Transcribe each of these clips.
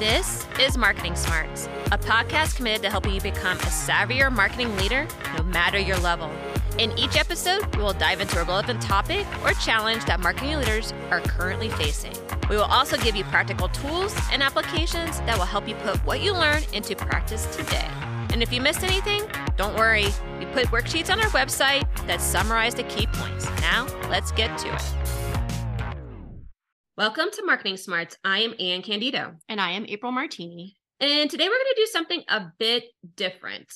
This is Marketing Smarts, a podcast committed to helping you become a savvier marketing leader no matter your level. In each episode, we will dive into a relevant topic or challenge that marketing leaders are currently facing. We will also give you practical tools and applications that will help you put what you learn into practice today. And if you missed anything, don't worry. We put worksheets on our website that summarize the key points. Now, let's get to it. Welcome to Marketing Smarts. I am Ann Candido. And I am April Martini. And today we're going to do something a bit different.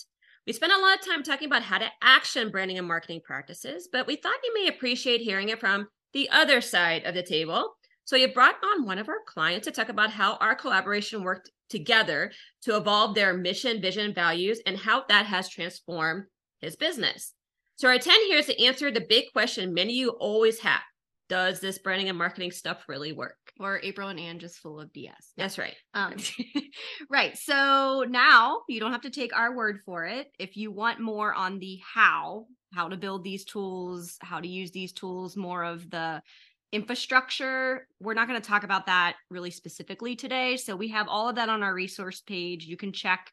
We spent a lot of time talking about how to action branding and marketing practices, but we thought you may appreciate hearing it from the other side of the table. So you brought on one of our clients to talk about how our collaboration worked together to evolve their mission, vision, values, and how that has transformed his business. So our intent here is to answer the big question many of you always have does this branding and marketing stuff really work? Or April and Ann just full of BS. That's right. Um, right. So now you don't have to take our word for it. If you want more on the how, how to build these tools, how to use these tools, more of the infrastructure, we're not going to talk about that really specifically today. So we have all of that on our resource page. You can check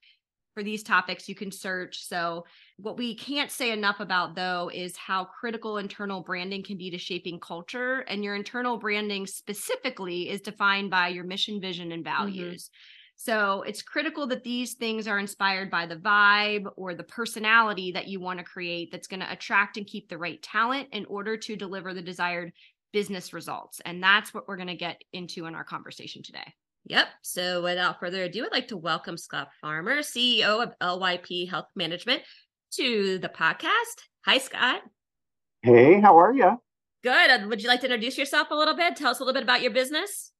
for these topics you can search. So, what we can't say enough about though is how critical internal branding can be to shaping culture. And your internal branding specifically is defined by your mission, vision, and mm-hmm. values. Mm-hmm. So, it's critical that these things are inspired by the vibe or the personality that you want to create that's going to attract and keep the right talent in order to deliver the desired business results. And that's what we're going to get into in our conversation today. Yep. So without further ado, I'd like to welcome Scott Farmer, CEO of LYP Health Management, to the podcast. Hi, Scott. Hey, how are you? Good. Would you like to introduce yourself a little bit? Tell us a little bit about your business.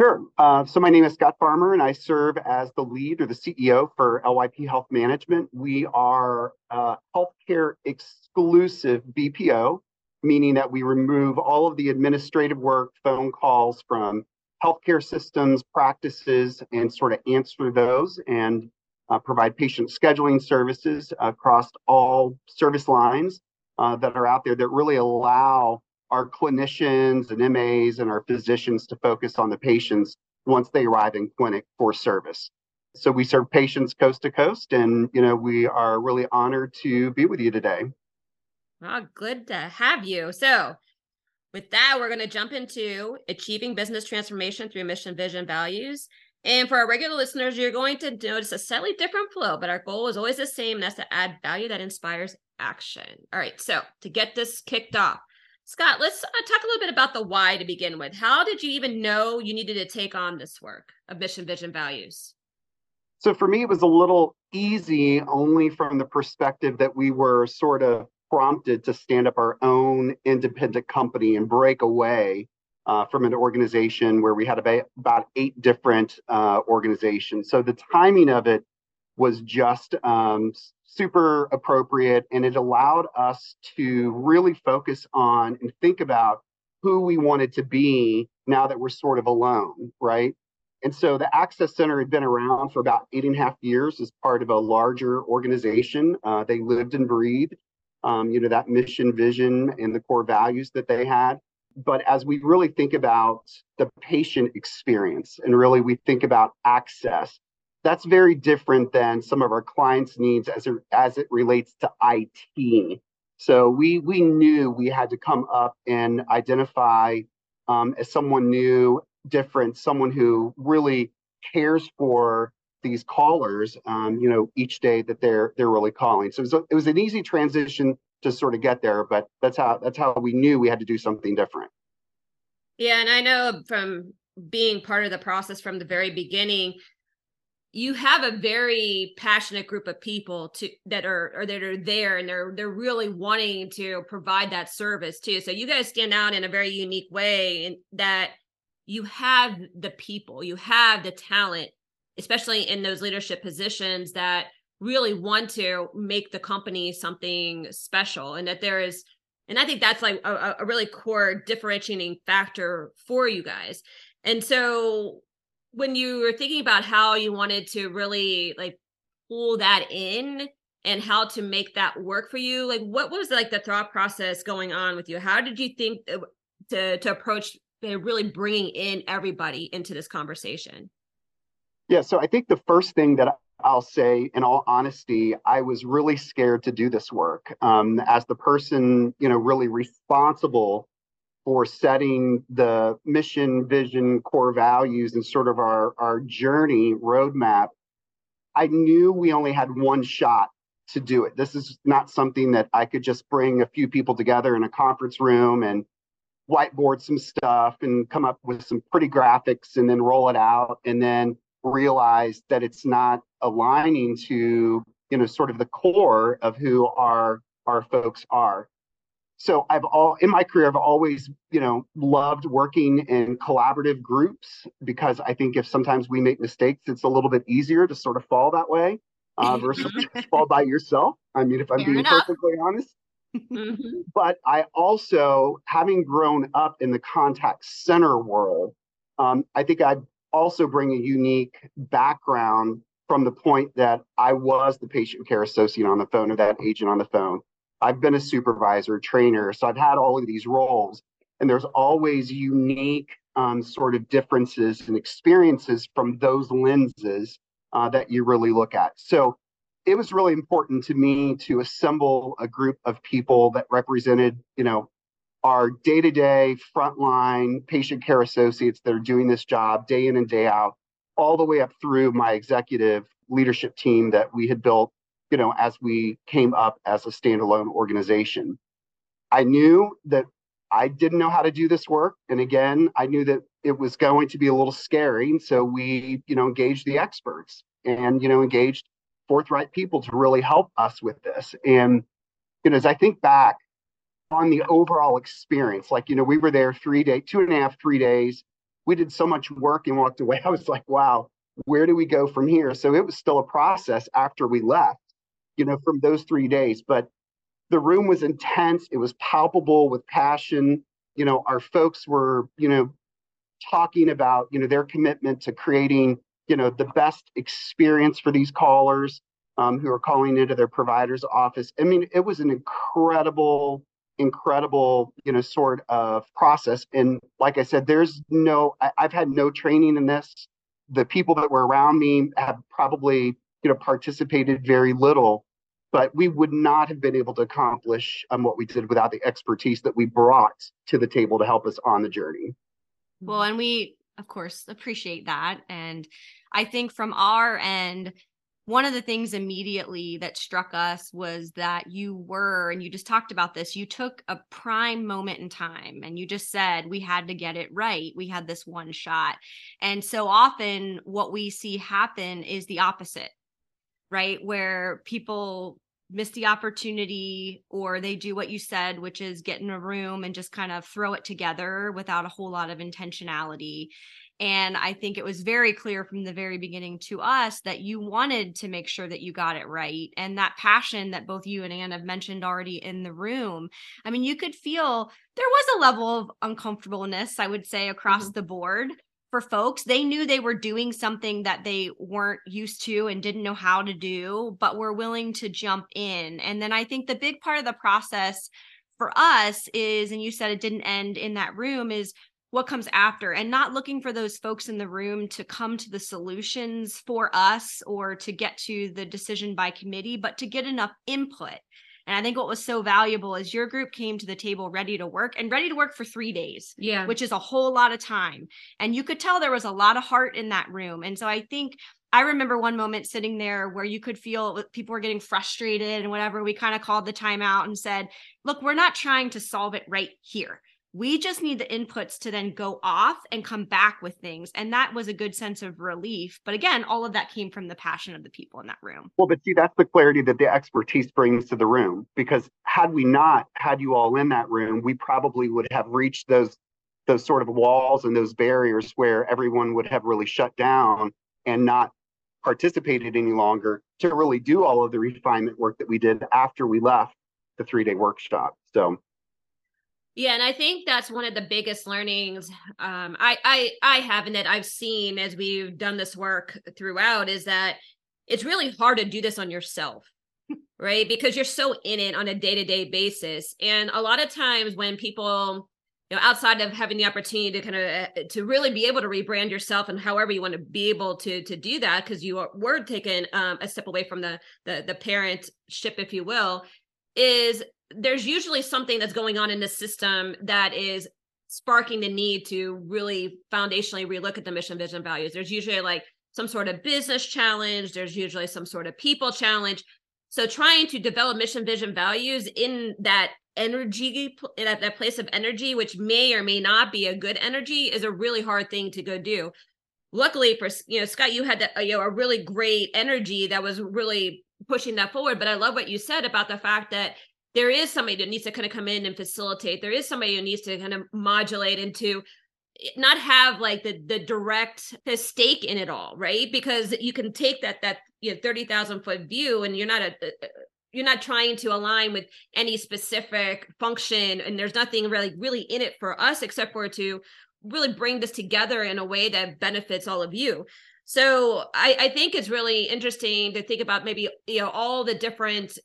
Sure. Uh, so my name is Scott Farmer, and I serve as the lead or the CEO for LYP Health Management. We are a healthcare exclusive BPO, meaning that we remove all of the administrative work, phone calls from healthcare systems, practices, and sort of answer those and uh, provide patient scheduling services across all service lines uh, that are out there that really allow our clinicians and MAs and our physicians to focus on the patients once they arrive in clinic for service. So we serve patients coast to coast, and you know we are really honored to be with you today. Oh, good to have you. So with that, we're going to jump into achieving business transformation through mission, vision, values. And for our regular listeners, you're going to notice a slightly different flow, but our goal is always the same, and that's to add value that inspires action. All right, so to get this kicked off, Scott, let's uh, talk a little bit about the why to begin with. How did you even know you needed to take on this work of mission, vision, values? So for me, it was a little easy only from the perspective that we were sort of prompted to stand up our own independent company and break away uh, from an organization where we had about, eight different uh, organizations. So the timing of it was just um, super appropriate and it allowed us to really focus on and think about who we wanted to be now that we're sort of alone, right? And so the Access Center had been around for about eight and a half years as part of a larger organization. Uh, they lived and breathed um, you know, that mission, vision, and the core values that they had. But as we really think about the patient experience and really we think about access, that's very different than some of our clients' needs as it, as it relates to IT. So we we knew we had to come up and identify um, as someone new, different, someone who really cares for these callers, um, you know, each day that they're they're really calling. So it was, a, it was an easy transition to sort of get there, but that's how that's how we knew we had to do something different. Yeah, and I know from being part of the process from the very beginning, you have a very passionate group of people to that are or that are there and they're they're really wanting to provide that service too. So you guys stand out in a very unique way in that you have the people, you have the talent especially in those leadership positions that really want to make the company something special and that there is and i think that's like a, a, really core differentiating factor for you guys. And so when you were thinking about how you wanted to really like pull that in and how to make that work for you like what was like the thought process going on with you? How did you think to to approach uh, really bringing in everybody into this conversation Yeah, so I think the first thing that I'll say, in all honesty, I was really scared to do this work. Um, as the person, you know, really responsible for setting the mission, vision, core values, and sort of our, our journey roadmap, I knew we only had one shot to do it. This is not something that I could just bring a few people together in a conference room and whiteboard some stuff and come up with some pretty graphics and then roll it out and then realize that it's not aligning to you know sort of the core of who our our folks are so i've all in my career i've always you know loved working in collaborative groups because i think if sometimes we make mistakes it's a little bit easier to sort of fall that way uh, versus fall by yourself i mean if i'm Fair being enough. perfectly honest mm-hmm. but i also having grown up in the contact center world um, i think i also bring a unique background from the point that I was the patient care associate on the phone or that agent on the phone. I've been a supervisor, trainer, so I've had all of these roles, and there's always unique um, sort of differences and experiences from those lenses uh, that you really look at. So it was really important to me to assemble a group of people that represented, you know, our day-to-day frontline patient care associates that are doing this job day in and day out all the way up through my executive leadership team that we had built, you know, as we came up as a standalone organization. I knew that I didn't know how to do this work. And again, I knew that it was going to be a little scary. So we, you know, engaged the experts and, you know, engaged forthright people to really help us with this. And, you know, as I think back on the overall experience, like, you know, we were there three days, two and a half, three days we did so much work and walked away. I was like, wow, where do we go from here? So it was still a process after we left, you know, from those three days. But the room was intense. It was palpable with passion. You know, our folks were, you know, talking about, you know, their commitment to creating, you know, the best experience for these callers um, who are calling into their provider's office. I mean, it was an incredible incredible, you know, sort of process. And like I said, there's no, I, I've had no training in this. The people that were around me have probably, you know, participated very little, but we would not have been able to accomplish um, what we did without the expertise that we brought to the table to help us on the journey. Well, and we, of course, appreciate that. And I think from our end, one of the things immediately that struck us was that you were, and you just talked about this, you took a prime moment in time and you just said, we had to get it right. We had this one shot. And so often what we see happen is the opposite, right? Where people miss the opportunity or they do what you said which is get in a room and just kind of throw it together without a whole lot of intentionality and I think it was very clear from the very beginning to us that you wanted to make sure that you got it right. And that passion that both you and Ann have mentioned already in the room. I mean, you could feel there was a level of uncomfortableness, I would say, across mm-hmm. the board for folks. They knew they were doing something that they weren't used to and didn't know how to do, but were willing to jump in. And then I think the big part of the process for us is, and you said it didn't end in that room, is what comes after and not looking for those folks in the room to come to the solutions for us or to get to the decision by committee but to get enough input. And i think what was so valuable is your group came to the table ready to work and ready to work for 3 days yeah. which is a whole lot of time. And you could tell there was a lot of heart in that room. And so i think I remember one moment sitting there where you could feel people were getting frustrated and whatever. We kind of called the timeout and said, look, we're not trying to solve it right here we just need the inputs to then go off and come back with things. And that was a good sense of relief. But again, all of that came from the passion of the people in that room. Well, but see, that's the clarity that the expertise brings to the room. Because had we not had you all in that room, we probably would have reached those those sort of walls and those barriers where everyone would have really shut down and not participated any longer to really do all of the refinement work that we did after we left the three day workshop. So yeah, and I think that's one of the biggest learnings um, I I I have and that I've seen as we've done this work throughout is that it's really hard to do this on yourself, right? Because you're so in it on a day to day basis, and a lot of times when people you know outside of having the opportunity to kind of uh, to really be able to rebrand yourself and however you want to be able to to do that because you were taken um, a step away from the the the parent ship if you will is there's usually something that's going on in the system that is sparking the need to really foundationally relook at the mission vision values. There's usually like some sort of business challenge. There's usually some sort of people challenge. So trying to develop mission vision values in that energy that, that place of energy which may or may not be a good energy is a really hard thing to go do. Luckily for you know scott you had that, you know a really great energy that was really pushing that forward. But i love what you said about the fact that there is somebody that needs to kind of come in and facilitate. There is somebody who needs to kind of modulate into eh, not have like the the direct the stake in it all right? Because you can take that that you know 30,000 foot view and you're not a, a you're not trying to align with any specific function and there's nothing really really in it for us except for to really bring this together in a way that benefits all of you. So I, I think it's really interesting to think about maybe you know all the different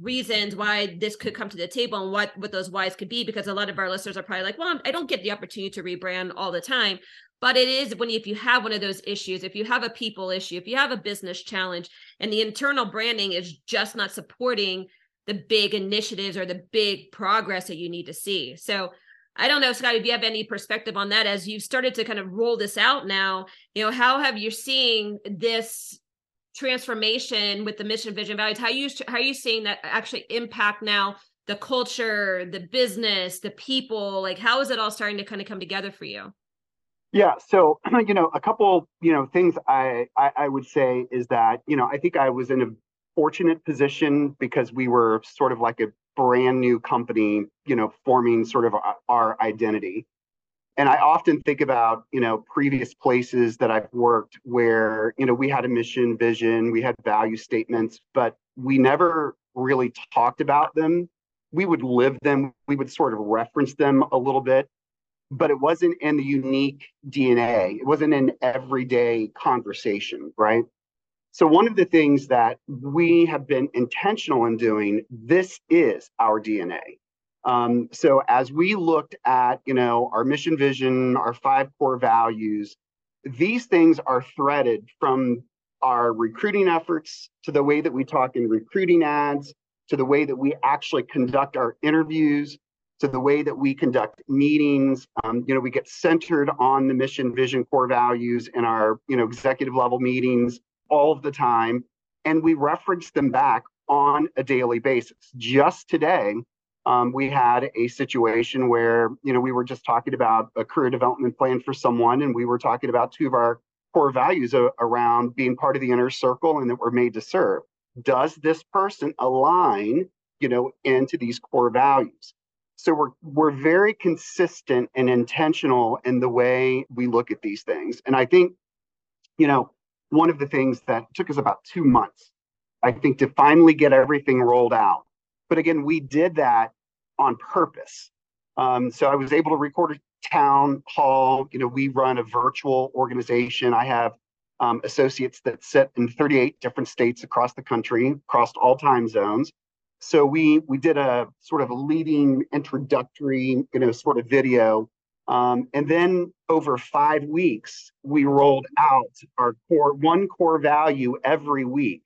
reasons why this could come to the table and what what those whys could be because a lot of our listeners are probably like well i don't get the opportunity to rebrand all the time. But it is when if you have one of those issues if you have a people issue if you have a business challenge and the internal branding is just not supporting the big initiatives or the big progress that you need to see. So i don't know scott if you have any perspective on that as you've started to kind of roll this out now you know how have you seeing this transformation with the mission vision values how you how are you seeing that actually impact now the culture the business the people like how is it all starting to kind of come together for you yeah. So, you know, a couple, you know, things I, I, I would say is that, you know, I think I was in a fortunate position because we were sort of like a brand new company, you know, forming sort of our, our identity. And I often think about, you know, previous places that I've worked where, you know, we had a mission, vision, we had value statements, but we never really talked about them. We would live them, we would sort of reference them a little bit, but it wasn't in the unique DNA. It wasn't an everyday conversation, right? So one of the things that we have been intentional in doing, this is our DNA. Um, so as we looked at, you know, our mission vision, our five core values, these things are threaded from our recruiting efforts to the way that we talk in recruiting ads, to the way that we actually conduct our interviews, to the way that we conduct meetings. Um, you know, we get centered on the mission, vision, core values in our, you know, executive level meetings all of the time. And we reference them back on a daily basis. Just today, um, we had a situation where, you know, we were just talking about a career development plan for someone, and we were talking about two of our core values around being part of the inner circle and that we're made to serve. Does this person align, you know, into these core values? So we're we're very consistent and intentional in the way we look at these things. And I think, you know, one of the things that took us about two months, I think, to finally get everything rolled out. But again, we did that on purpose. Um, so I was able to record a town hall. You know, we run a virtual organization. I have um, associates that sit in 38 different states across the country, across all time zones so we we did a sort of a leading introductory you know sort of video um, and then over five weeks we rolled out our core one core value every week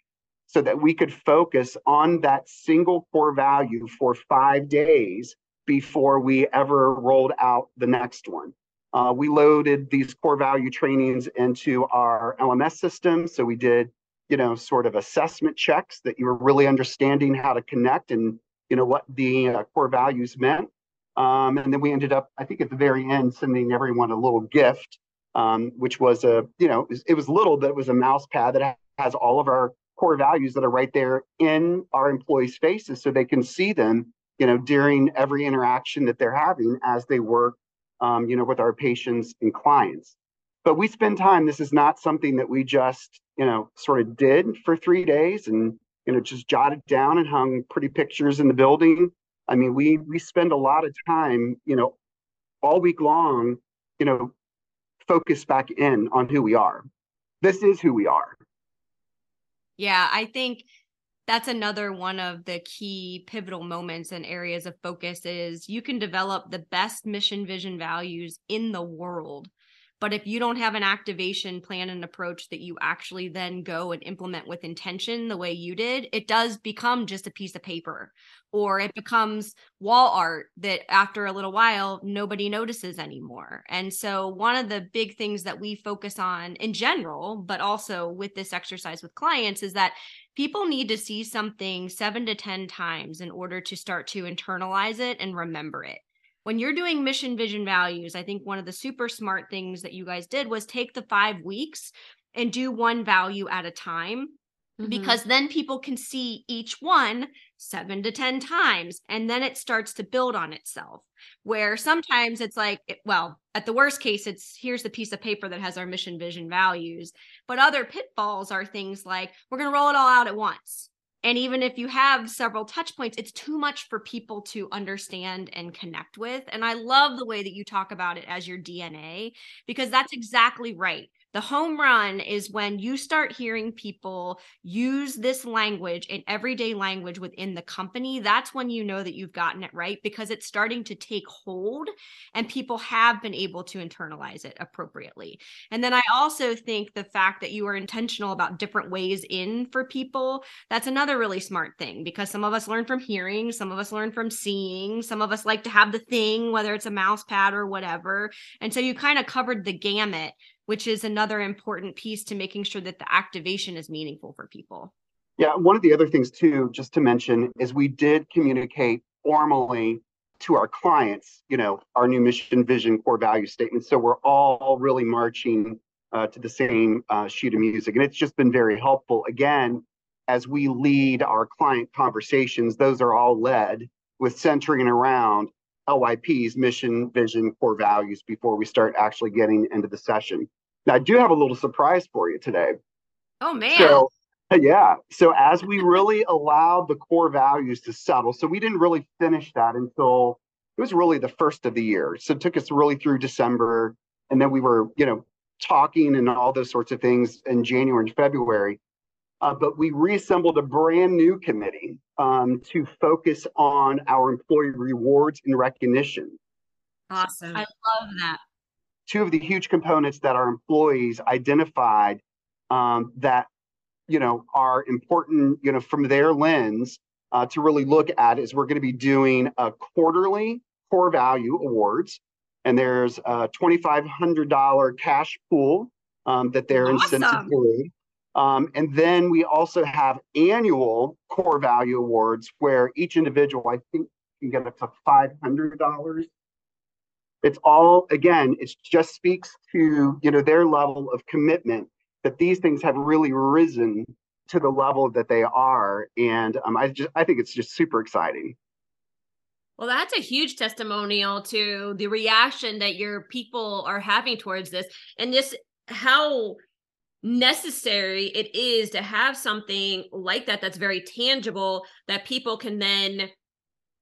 so that we could focus on that single core value for five days before we ever rolled out the next one uh, we loaded these core value trainings into our lms system so we did you know, sort of assessment checks that you were really understanding how to connect and, you know, what the uh, core values meant. Um, and then we ended up, I think at the very end, sending everyone a little gift, um, which was a, you know, it was, it was little, but it was a mouse pad that has all of our core values that are right there in our employees' faces so they can see them, you know, during every interaction that they're having as they work, um, you know, with our patients and clients. But we spend time, this is not something that we just you know, sort of did for three days and, you know, just jotted down and hung pretty pictures in the building. I mean, we we spend a lot of time, you know, all week long, you know, focus back in on who we are. This is who we are. Yeah, I think that's another one of the key pivotal moments and areas of focus is you can develop the best mission vision values in the world but if you don't have an activation plan and approach that you actually then go and implement with intention the way you did, it does become just a piece of paper or it becomes wall art that after a little while nobody notices anymore. And so, one of the big things that we focus on in general, but also with this exercise with clients, is that people need to see something seven to 10 times in order to start to internalize it and remember it when you're doing mission, vision, values, I think one of the super smart things that you guys did was take the five weeks and do one value at a time. Mm-hmm. Because then people can see each one seven to 10 times, and then it starts to build on itself. Where sometimes it's like, well, at the worst case, it's here's the piece of paper that has our mission, vision, values. But other pitfalls are things like, we're going to roll it all out at once and even if you have several touch points, it's too much for people to understand and connect with. And I love the way that you talk about it as your DNA because that's exactly right. The home run is when you start hearing people use this language in everyday language within the company. That's when you know that you've gotten it right because it's starting to take hold and people have been able to internalize it appropriately. And then I also think the fact that you are intentional about different ways in for people, that's another really smart thing because some of us learn from hearing, some of us learn from seeing, some of us like to have the thing, whether it's a mouse pad or whatever. And so you kind of covered the gamut which is another important piece to making sure that the activation is meaningful for people. Yeah, one of the other things too, just to mention, is we did communicate formally to our clients, you know, our new mission, vision, core value statement. So we're all really marching uh, to the same uh, sheet of music, and it's just been very helpful. Again, as we lead our client conversations, those are all led with centering around LYP's mission, vision, core values before we start actually getting into the session. Now, I do have a little surprise for you today. Oh, man. So, yeah. So, as we really allowed the core values to settle, so we didn't really finish that until it was really the first of the year. So, it took us really through December. And then we were, you know, talking and all those sorts of things in January and February. Uh, but we reassembled a brand new committee um, to focus on our employee rewards and recognition. Awesome. I love that. Two of the huge components that our employees identified um, that you know are important, you know, from their lens uh, to really look at is we're going to be doing a quarterly core value awards, and there's a $2,500 cash pool um, that they're awesome. incentive through. Um, and then we also have annual core value awards where each individual, I think, can get up to $500. It's all, again, it just speaks to, you know, their level of commitment that these things have really risen to the level that they are. And um, I just, I think it's just super exciting. Well, that's a huge testimonial to the reaction that your people are having towards this and this how necessary it is to have something like that that's very tangible that people can then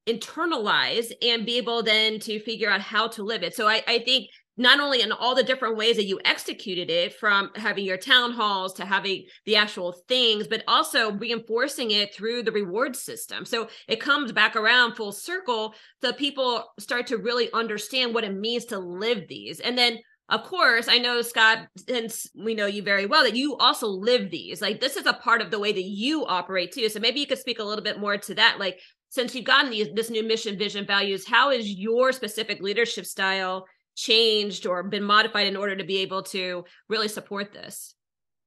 internalize and be able then to figure out how to live it. So I, I think not only in all the different ways that you executed it from having your town halls to having the actual things but also reinforcing it through the reward system so it comes back around full circle so people start to really understand what it means to live these and then of course, I know Scott, since we know you very well, that you also live these. Like this is a part of the way that you operate too. So maybe you could speak a little bit more to that. Like since you've gotten these this new mission, vision, values, how is your specific leadership style changed or been modified in order to be able to really support this?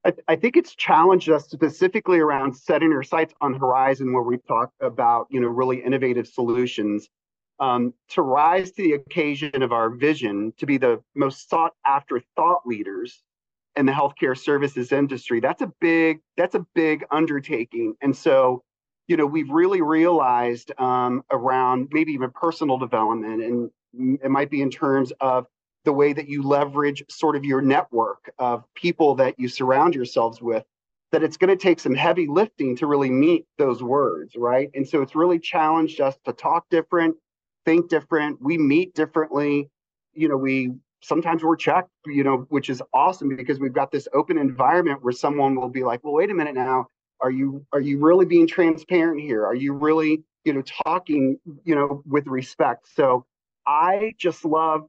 I, I think it's challenged us specifically around setting our sights on horizon where we talk about, you know, really innovative solutions um, to rise to the occasion of our vision to be the most sought after thought leaders in the healthcare services industry. That's a big that's a big undertaking. And so you know we've really realized um, around maybe even personal development and it might be in terms of the way that you leverage sort of your network of people that you surround yourselves with that it's going to take some heavy lifting to really meet those words right? And so it's really challenged us to talk different think different. We meet differently. You know, we sometimes we're checked, you know, which is awesome because we've got this open environment where someone will be like, well, wait a minute now, Are you are you really being transparent here? Are you really you know talking you know with respect? So I just love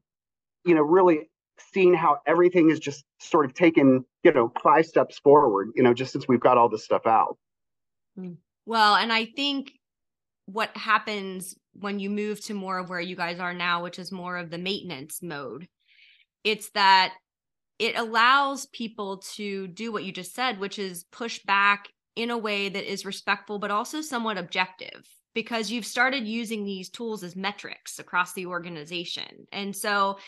you know really seeing how everything is just sort of taken you know five steps forward. You know just since we've got all this stuff out. Hmm. Well, and I think what happens when you move to more of where you guys are now, which is more of the maintenance mode, it's that it allows people to do what you just said, which is push back in a way that is respectful, but also somewhat objective because you've started using these tools as metrics across the organization. And so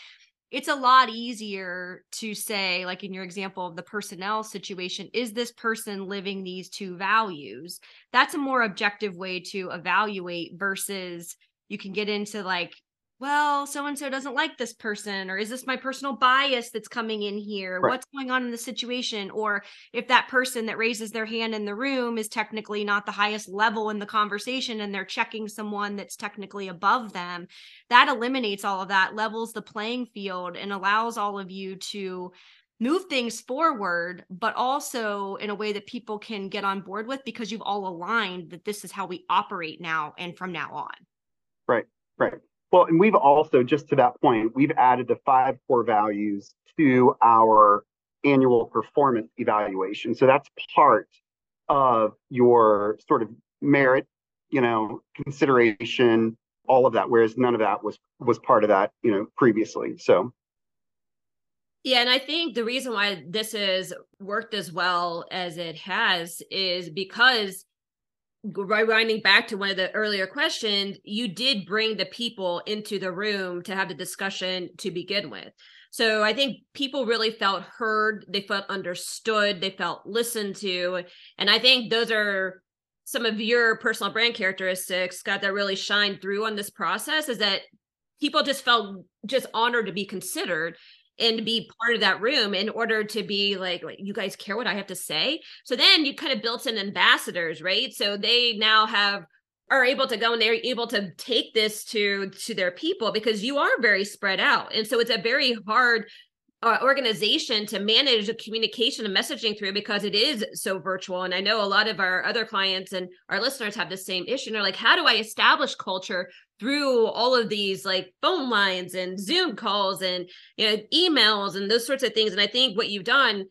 it's a lot easier to say, like in your example of the personnel situation, is this person living these two values? That's a more objective way to evaluate versus you can get into like well, so and so doesn't like this person, or is this my personal bias that's coming in here? Right. What's going on in the situation? Or if that person that raises their hand in the room is technically not the highest level in the conversation and they're checking someone that's technically above them, that eliminates all of that, levels the playing field, and allows all of you to move things forward, but also in a way that people can get on board with because you've all aligned that this is how we operate now and from now on. Right, right. Well, and we've also, just to that point, we've added the five core values to our annual performance evaluation. So that's part of your sort of merit, you know, consideration, all of that. Whereas none of that was was part of that, you know, previously. So yeah, and I think the reason why this has worked as well as it has is because rewinding back to one of the earlier questions, you did bring the people into the room to have the discussion to begin with. So I think people really felt heard, they felt understood, they felt listened to. And I think those are some of your personal brand characteristics, Scott, that really shine through on this process is that people just felt just honored to be considered and be part of that room in order to be like, like you guys care what I have to say. So then you kind of built in ambassadors, right? So they now have are able to go and they're able to take this to to their people because you are very spread out and so it's a very hard uh, organization to manage the communication and messaging through because it is so virtual and i know a lot of our other clients and our listeners have the same issue and they're like how do i establish culture through all of these like phone lines and Zoom calls and you know emails and those sorts of things. And I think what you've done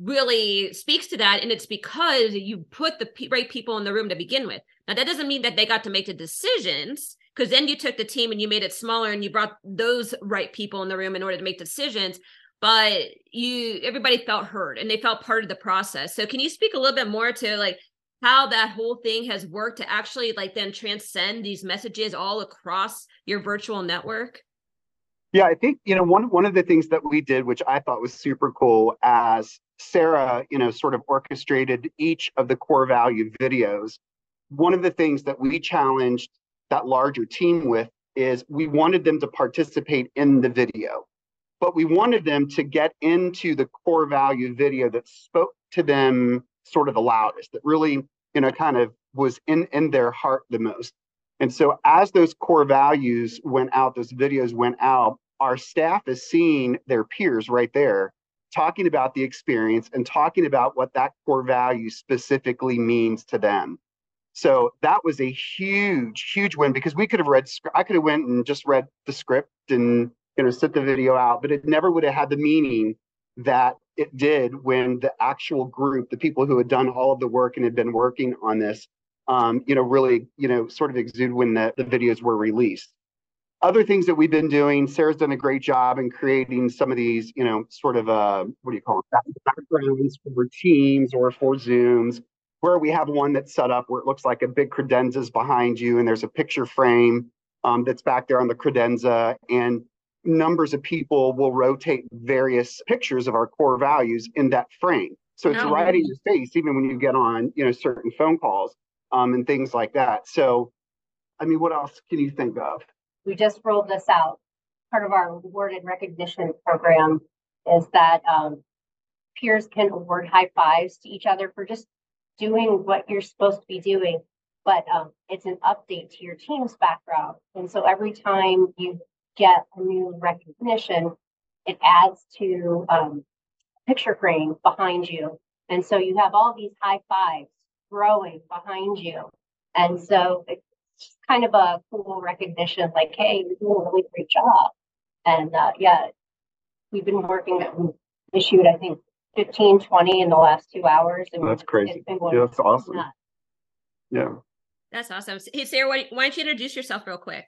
really speaks to that. And it's because you put the right people in the room to begin with. Now that doesn't mean that they got to make the decisions because then you took the team and you made it smaller and you brought those right people in the room in order to make decisions. But you everybody felt heard and they felt part of the process. So can you speak a little bit more to like how that whole thing has worked to actually like then transcend these messages all across your virtual network? Yeah, I think you know one one of the things that we did, which I thought was super cool, as Sarah, you know, sort of orchestrated each of the core value videos. One of the things that we challenged that larger team with is we wanted them to participate in the video, but we wanted them to get into the core value video that spoke to them sort of the loudest, that really you know, kind of was in in their heart the most. And so as those core values went out, those videos went out, our staff is seeing their peers right there talking about the experience and talking about what that core value specifically means to them. So that was a huge, huge win because we could have read, I could have went and just read the script and you know set the video out, but it never would have had the meaning that it did when the actual group, the people who had done all of the work and had been working on this, um, you know, really, you know, sort of exuded when the, the videos were released. Other things that we've been doing, Sarah's done a great job in creating some of these, you know, sort of, uh, what do you call them, backgrounds for Teams or for Zooms, where we have one that's set up where it looks like a big credenza is behind you and there's a picture frame um, that's back there on the credenza. And numbers of people will rotate various pictures of our core values in that frame. So it's right in your face, even when you get on, you know, certain phone calls um, and things like that. So, I mean, what else can you think of? We just rolled this out. Part of our award and recognition program is that um, peers can award high fives to each other for just doing what you're supposed to be doing. But um, it's an update to your Teams background. And so every time you get a new recognition, it adds to um, picture frame behind you. And so you have all these high fives growing behind you. And so it's just kind of a cool recognition like, hey, you're doing a really great job. And uh, yeah, we've been working, that we issued, I think, 15, 20 in the last two hours. And That's crazy. it's been Yeah, that's awesome. nuts. Yeah. That's awesome. Hey, Sarah, why, why don't you introduce yourself real quick?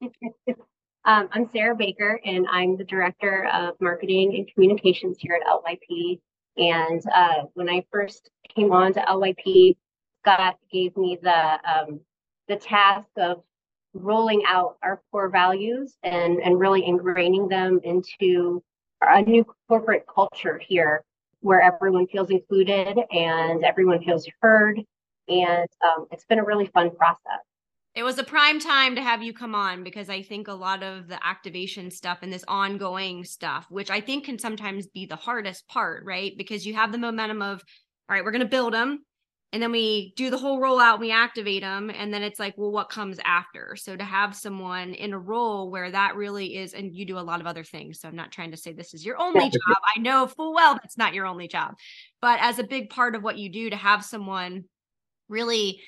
Um, I'm Sarah Baker, and I'm the Director of Marketing and Communications here at LYP. And uh, when I first came on to LYP, Scott gave me the um, the task of rolling out our core values and and really ingraining them into a new corporate culture here, where everyone feels included and everyone feels heard. And um, it's been a really fun process. It was a prime time to have you come on because I think a lot of the activation stuff and this ongoing stuff, which I think can sometimes be the hardest part, right? Because you have the momentum of, all right, we're going to build them. And then we do the whole rollout, we activate them. And then it's like, well, what comes after? So to have someone in a role where that really is, and you do a lot of other things. So I'm not trying to say this is your only job. I know full well that's not your only job. But as a big part of what you do, to have someone really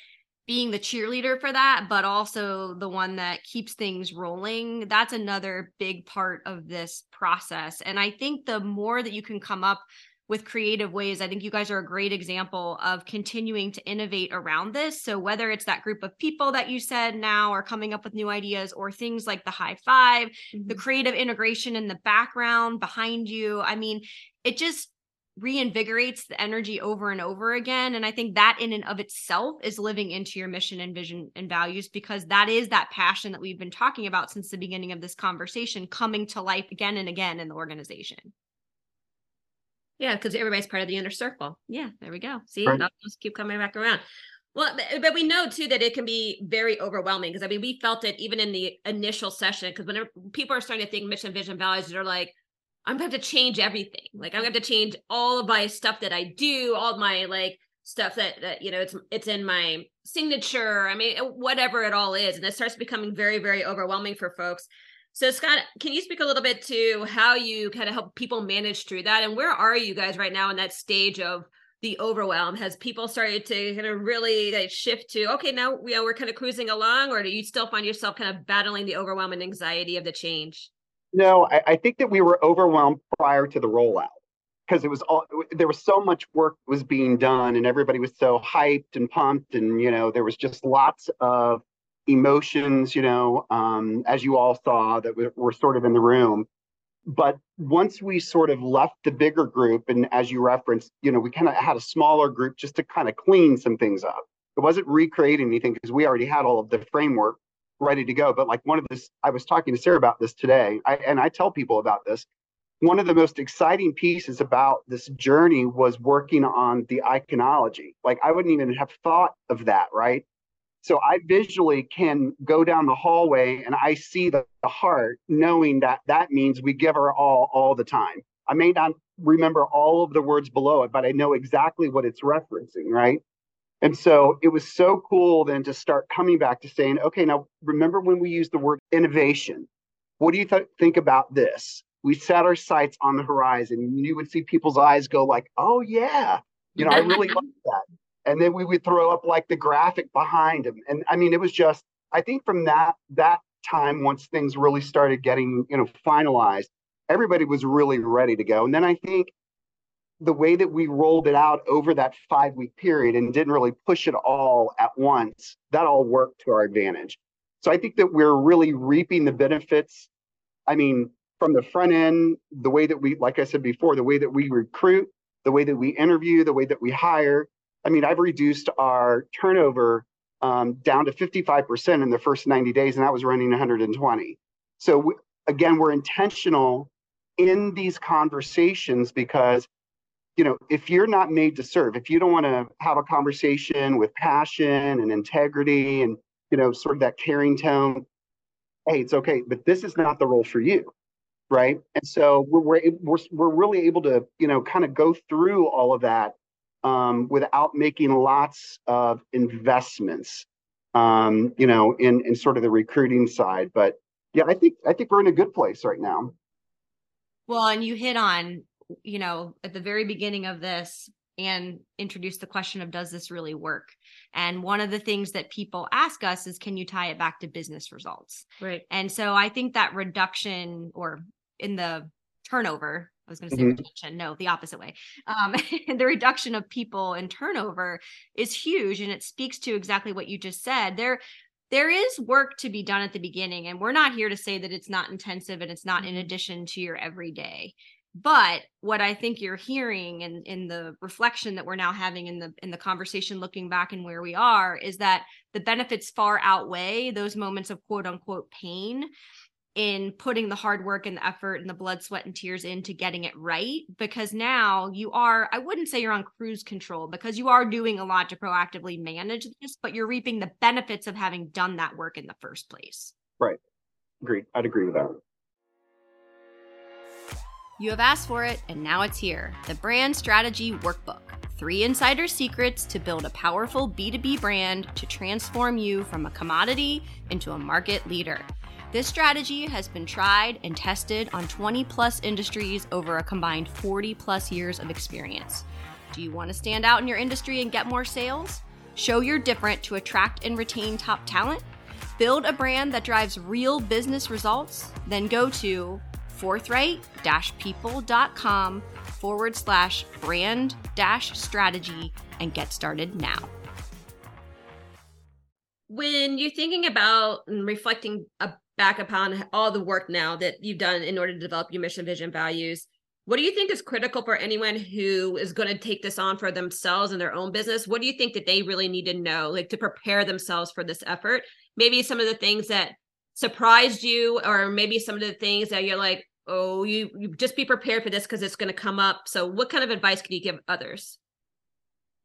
being the cheerleader for that, but also the one that keeps things rolling. That's another big part of this process. And I think the more that you can come up with creative ways, I think you guys are a great example of continuing to innovate around this. So, whether it's that group of people that you said now are coming up with new ideas, or things like the high 5 the mm-hmm. creative integration in the background behind you, I mean, it just reinvigorates the energy over and over again and i think that in and of itself is living into your mission and vision and values because that is that passion that we've been talking about since the beginning of this conversation coming to life again and again in the organization Yeah, because everybody's part of the inner circle. Yeah, there we go. See, Right. just keep coming back around. Well, but we know too that it can be very overwhelming because I mean we felt it even in the initial session because whenever people are starting to think mission, vision, values, they're like, I'm going to have to change everything. Like I'm going to have to change all of my stuff that I do, all my like stuff that, that you know it's it's in my signature. I mean, whatever it all is, and it starts becoming very very overwhelming for folks. So Scott, can you speak a little bit to how you kind of help people manage through that, and where are you guys right now in that stage of the overwhelm? Has people started to kind of really like, shift to okay, now we are we're kind of cruising along, or do you still find yourself kind of battling the overwhelm and anxiety of the change? No, I, I think that we were overwhelmed prior to the rollout because it was all there was so much work was being done and everybody was so hyped and pumped and you know there was just lots of emotions you know um, as you all saw that were, were sort of in the room. But once we sort of left the bigger group and as you referenced you know we kind of had a smaller group just to kind of clean some things up. It wasn't recreating anything because we already had all of the framework ready to go but like one of this i was talking to sarah about this today I, and i tell people about this one of the most exciting pieces about this journey was working on the iconology like i wouldn't even have thought of that right so I visually can go down the hallway and I see the, the heart, knowing that that means we give our all all the time. I may not remember all of the words below it, but I know exactly what it's referencing, right? And so it was so cool then to start coming back to saying, okay, now remember when we used the word innovation? What do you th- think about this? We set our sights on the horizon, and you would see people's eyes go like, oh yeah, you know, I really like that and then we would throw up like the graphic behind them. and i mean it was just i think from that that time once things really started getting you know finalized everybody was really ready to go and then i think the way that we rolled it out over that five week period and didn't really push it all at once that all worked to our advantage so i think that we're really reaping the benefits i mean from the front end the way that we like i said before the way that we recruit the way that we interview the way that we hire I mean, I've reduced our turnover um, down to 55% in the first 90 days, and that was running 120. So we, again, we're intentional in these conversations because, you know, if you're not made to serve, if you don't want to have a conversation with passion and integrity and, you know, sort of that caring tone, hey, it's okay, but this is not the role for you. Right. And so we're, we're, we're, really able to, you know, kind of go through all of that um, without making lots of investments, um, you know, in in sort of the recruiting side. But yeah, I think I think we're in a good place right now. Well, and you hit on, you know, at the very beginning of this, and introduce the question of does this really work? And one of the things that people ask us is can you tie it back to business results? Right. And so I think that reduction or in the turnover, I was going to say Mhm. retention, no, the opposite way. Um, the reduction of people and turnover is huge. And it speaks to exactly what you just said. There, there is work to be done at the beginning. And we're not here to say that it's not intensive and it's not in addition to your everyday. But what I think you're hearing and in, in the reflection that we're now having in the in the conversation looking back and where we are is that the benefits far outweigh those moments of quote unquote pain in putting the hard work and the effort and the blood, sweat, and tears into getting it right. Because now you are, I wouldn't say you're on cruise control because you are doing a lot to proactively manage this, but you're reaping the benefits of having done that work in the first place. Right. Agreed. I'd agree with that. You have asked for it, and now it's here the Brand Strategy Workbook. Three insider secrets to build a powerful B2B brand to transform you from a commodity into a market leader. This strategy has been tried and tested on 20 plus industries over a combined 40 plus years of experience. Do you want to stand out in your industry and get more sales? Show you're different to attract and retain top talent? Build a brand that drives real business results? Then go to forthright people.com forward slash brand dash strategy and get started now. When you're thinking about and reflecting back upon all the work now that you've done in order to develop your mission, vision, values, what do you think is critical for anyone who is going to take this on for themselves and their own business? What do you think that they really need to know, like to prepare themselves for this effort? Maybe some of the things that surprised you, or maybe some of the things that you're like, oh, you, you just be prepared for this because it's going to come up. So, what kind of advice could you give others?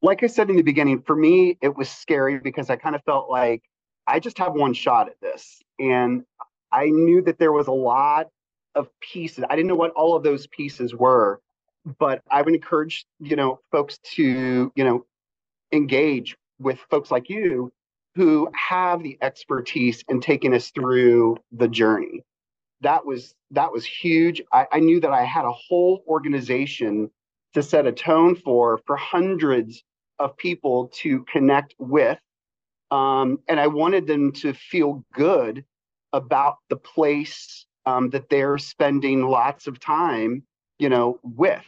Like I said in the beginning, for me, it was scary because I kind of felt like I just have one shot at this. And I knew that there was a lot of pieces. I didn't know what all of those pieces were, but I would encourage, you know, folks to, you know, engage with folks like you who have the expertise in taking us through the journey. That was that was huge. I, I knew that I had a whole organization to set a tone for for hundreds of people to connect with um, and i wanted them to feel good about the place um, that they're spending lots of time you know with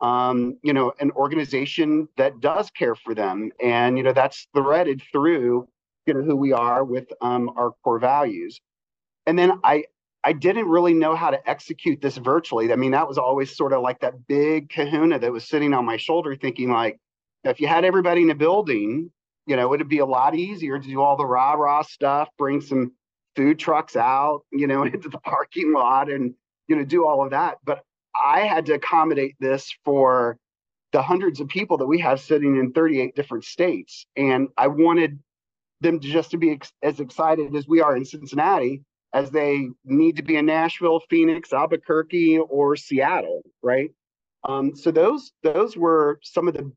um, you know an organization that does care for them and you know that's threaded through you know who we are with um, our core values and then i I didn't really know how to execute this virtually. I mean, that was always sort of like that big kahuna that was sitting on my shoulder, thinking like, if you had everybody in a building, you know, it'd be a lot easier to do all the rah rah stuff, bring some food trucks out, you know, into the parking lot and, you know, do all of that. But I had to accommodate this for the hundreds of people that we have sitting in 38 different states. And I wanted them just to be ex- as excited as we are in Cincinnati as they need to be in Nashville, Phoenix, Albuquerque, or Seattle, right? Um, so those those were some of the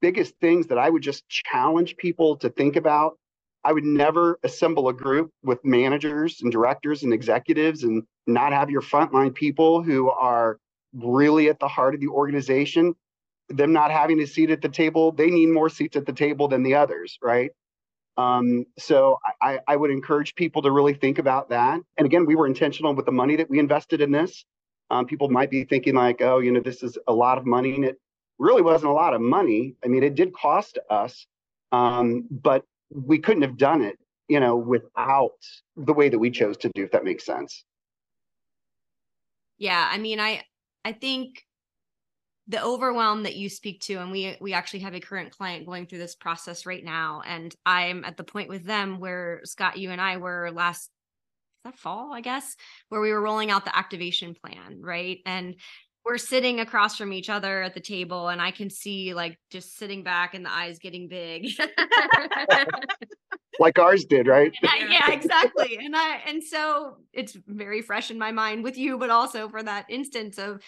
biggest things that I would just challenge people to think about. I would never assemble a group with managers and directors and executives and not have your frontline people who are really at the heart of the organization. Them not having a seat at the table, they need more seats at the table than the others, right? Um, so I, I would encourage people to really think about that. And again, we were intentional with the money that we invested in this. Um, people might be thinking like, oh, you know, this is a lot of money, and it really wasn't a lot of money. I mean, it did cost us, um, but we couldn't have done it, you know, without the way that we chose to do. If that makes sense. Yeah, I mean, I I think the overwhelm that you speak to and we we actually have a current client going through this process right now and i'm at the point with them where scott you and i were last that fall i guess where we were rolling out the activation plan right? And we're sitting across from each other at the table and i can see like just sitting back and the eyes getting big. Like ours did right? I, yeah exactly. And i and so it's very fresh in my mind with you but also for that instance of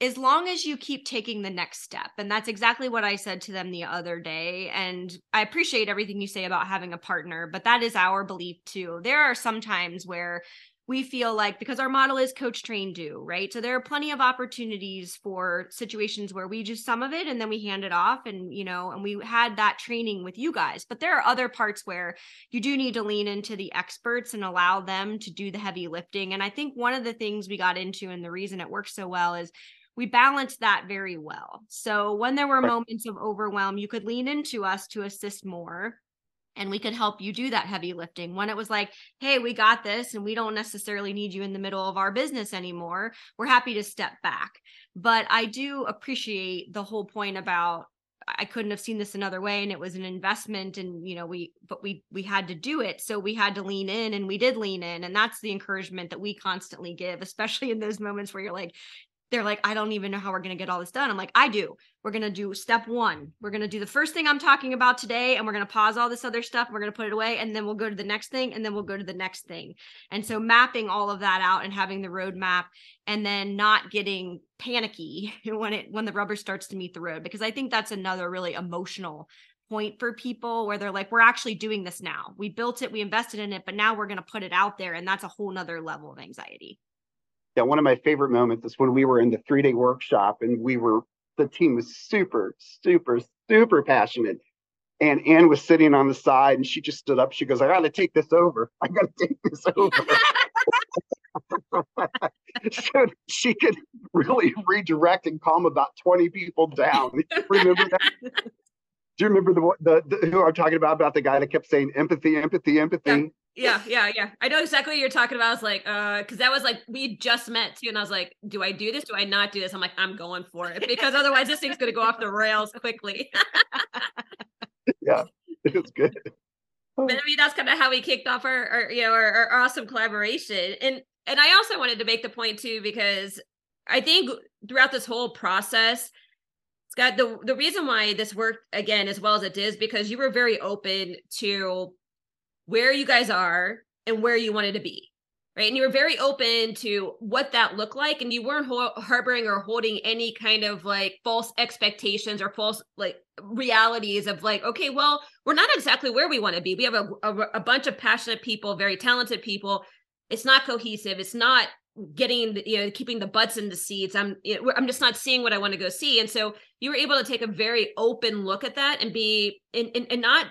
as long as you keep taking the next step. And that's exactly what I said to them the other day. And I appreciate everything you say about having a partner, but that is our belief too. There are some times where we feel like because our model is coach train do right so there are plenty of opportunities for situations where we do some of it and then we hand it off and you know and we had that training with you guys but there are other parts where you do need to lean into the experts and allow them to do the heavy lifting and i think one of the things we got into and the reason it works so well is we balanced that very well so when there were moments of overwhelm you could lean into us to assist more and we could help you do that heavy lifting. When it was like, hey, we got this and we don't necessarily need you in the middle of our business anymore, we're happy to step back. But I do appreciate the whole point about I couldn't have seen this another way and it was an investment and you know we but we we had to do it so we had to lean in and we did lean in and that's the encouragement that we constantly give especially in those moments where you're like they're like, I don't even know how we're going to get all this done. I'm like, I do. We're going to do step one. We're going to do the first thing I'm talking about today, and we're going to pause all this other stuff. We're going to put it away, and then we'll go to the next thing, and then we'll go to the next thing. And so, mapping all of that out and having the roadmap, and then not getting panicky when it when the rubber starts to meet the road, because I think that's another really emotional point for people where they're like, we're actually doing this now. We built it, we invested in it, but now we're going to put it out there, and that's a whole nother level of anxiety yeah, one of my favorite moments is when we were in the three day workshop and we were, the team was super, super, super passionate. And Ann was sitting on the side and she just stood up. She goes, I got to take this over. I got to take this over. so she could really redirect and calm about 20 people down. Remember that? Do you remember the, the, the who I'm talking about about the guy that kept saying empathy, empathy, empathy? Yeah, yeah, yeah. I know exactly what you're talking about. I was like, uh, because that was like we just met too, and I was like, do I do this? Do I not do this? I'm like, I'm going for it because otherwise this thing's gonna go off the rails quickly. yeah, it was good. But I mean, that's kind of how we kicked off our, our you know, our, our awesome collaboration. And and I also wanted to make the point too because I think throughout this whole process, Scott, the the reason why this worked again as well as it did is because you were very open to where you guys are and where you wanted to be right? And you were very open to what that looked like and you weren't ho- harboring or holding any kind of like false expectations or false like realities of like okay well we're not exactly where we want to be. We have a, a, a bunch of passionate people very talented people. It's not cohesive. It's not getting the, you know keeping the butts in the seats. I'm you know, i'm just not seeing what i want to go see. And so you were able to take a very open look at that and be and, and, and not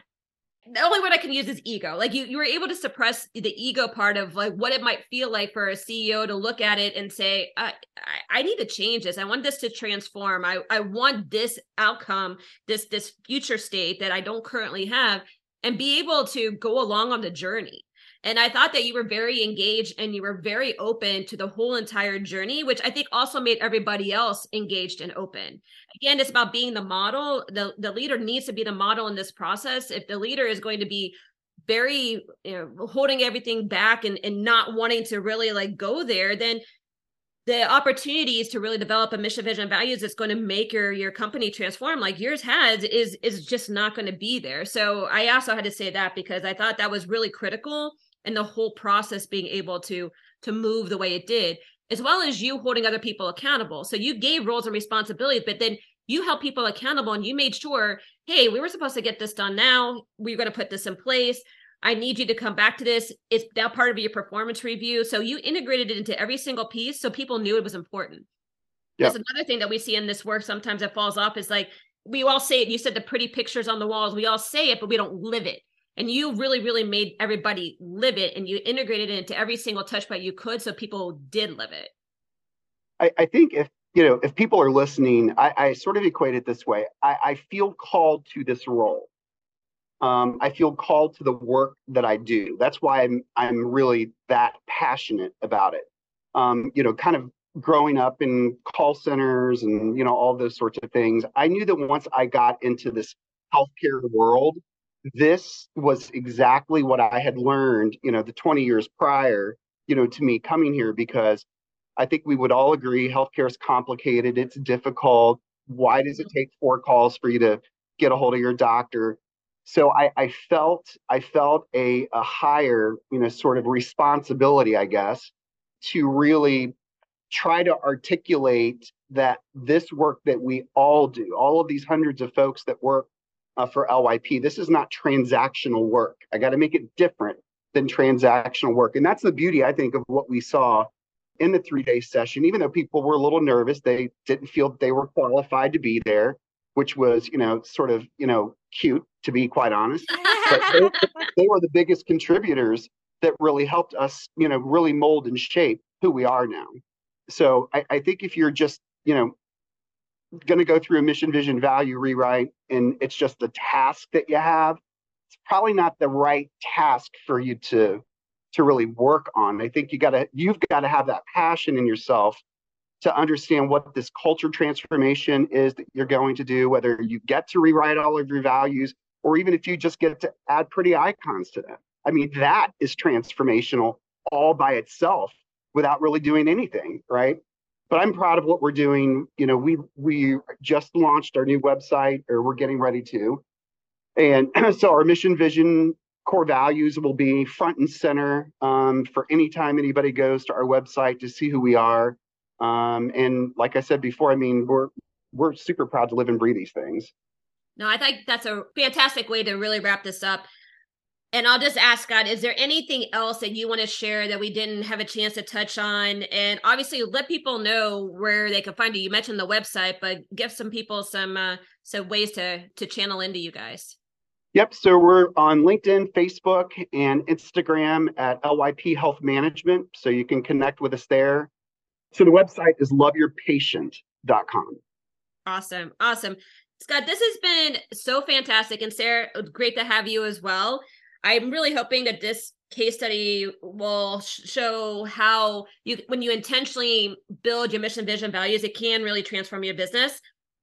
the only word I can use is ego. Like you, you were able to suppress the ego part of like what it might feel like for a CEO to look at it and say, I, I, I need to change this. I want this to transform. I, I want this outcome, this this future state that I don't currently have, and be able to go along on the journey. And I thought that you were very engaged and you were very open to the whole entire journey, which I think also made everybody else engaged and open. Again, it's about being the model. The, the leader needs to be the model in this process. If the leader is going to be very you know, holding everything back and, and not wanting to really like go there, then the opportunities to really develop a mission vision values that's going to make your your company transform like yours has is is just not going to be there so i also had to say that because i thought that was really critical in the whole process being able to to move the way it did as well as you holding other people accountable. So you gave roles and responsibilities but then you held people accountable and you made sure hey we were supposed to get this done now. We're going to put this in place. I need you to come back to this. It's now part of your performance review. So you integrated it into every single piece so people knew it was important. Yep. that's another thing that we see in this work sometimes it falls off is like we all say it. You said the pretty pictures on the walls. We all say it but we don't live it and you really really made everybody live it and you integrated it into every single touch point you could so people did live it. I, I think if you know if people are listening i, I sort of equate it this way. I, I feel called to this role. Um, i feel called to the work that i do. That's why i'm i'm really that passionate about it. Um, you know kind of growing up in call centers and you know all those sorts of things i knew that once i got into this healthcare world this was exactly what I had learned, you know, the 20 years prior, you know, to me coming here because I think we would all agree healthcare is complicated, it's difficult. Why does it take four calls for you to get a hold of your doctor? So I, I felt I felt a, a higher, you know, sort of responsibility, I guess, to really try to articulate that this work that we all do, all of these hundreds of folks that work uh, for LYP. This is not transactional work. I got to make it different than transactional work. And that's the beauty, I think, of what we saw in the three day session. Even though people were a little nervous, they didn't feel they were qualified to be there, which was, you know, sort of, you know, cute to be quite honest. But they, they were the biggest contributors that really helped us, you know, really mold and shape who we are now. So I, I think if you're just, you know, going to go through a mission, vision, value rewrite, and it's just a task that you have, it's probably not the right task for you to to really work on. I think you got to you've got to have that passion in yourself to understand what this culture transformation is that you're going to do, whether you get to rewrite all of your values or even if you just get to add pretty icons to them. I mean, that is transformational all by itself without really doing anything, right? But I'm proud of what we're doing. You know, we we just launched our new website, or we're getting ready to. And so our mission, vision, core values will be front and center um, for any time anybody goes to our website to see who we are. Um, and like I said before, I mean, we're we're super proud to live and breathe these things. No, I think that's a fantastic way to really wrap this up. And I'll just ask Scott, is there anything else that you want to share that we didn't have a chance to touch on? And obviously let people know where they can find you. You mentioned the website, but give some people some uh, some ways to to channel into you guys. Yep. So we're on LinkedIn, Facebook, and Instagram at LYP Health Management. So you can connect with us there. So the website is loveyourpatient.com. Awesome. Awesome. Scott, this has been so fantastic. And Sarah, great to have you as well. I'm really hoping that this case study will show how you when you intentionally build your mission vision values it can really transform your business.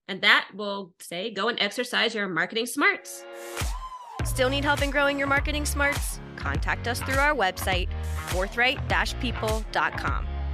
And that will say go and exercise your marketing smarts. Still need help in growing your marketing smarts? Contact us through our website forthright-people.com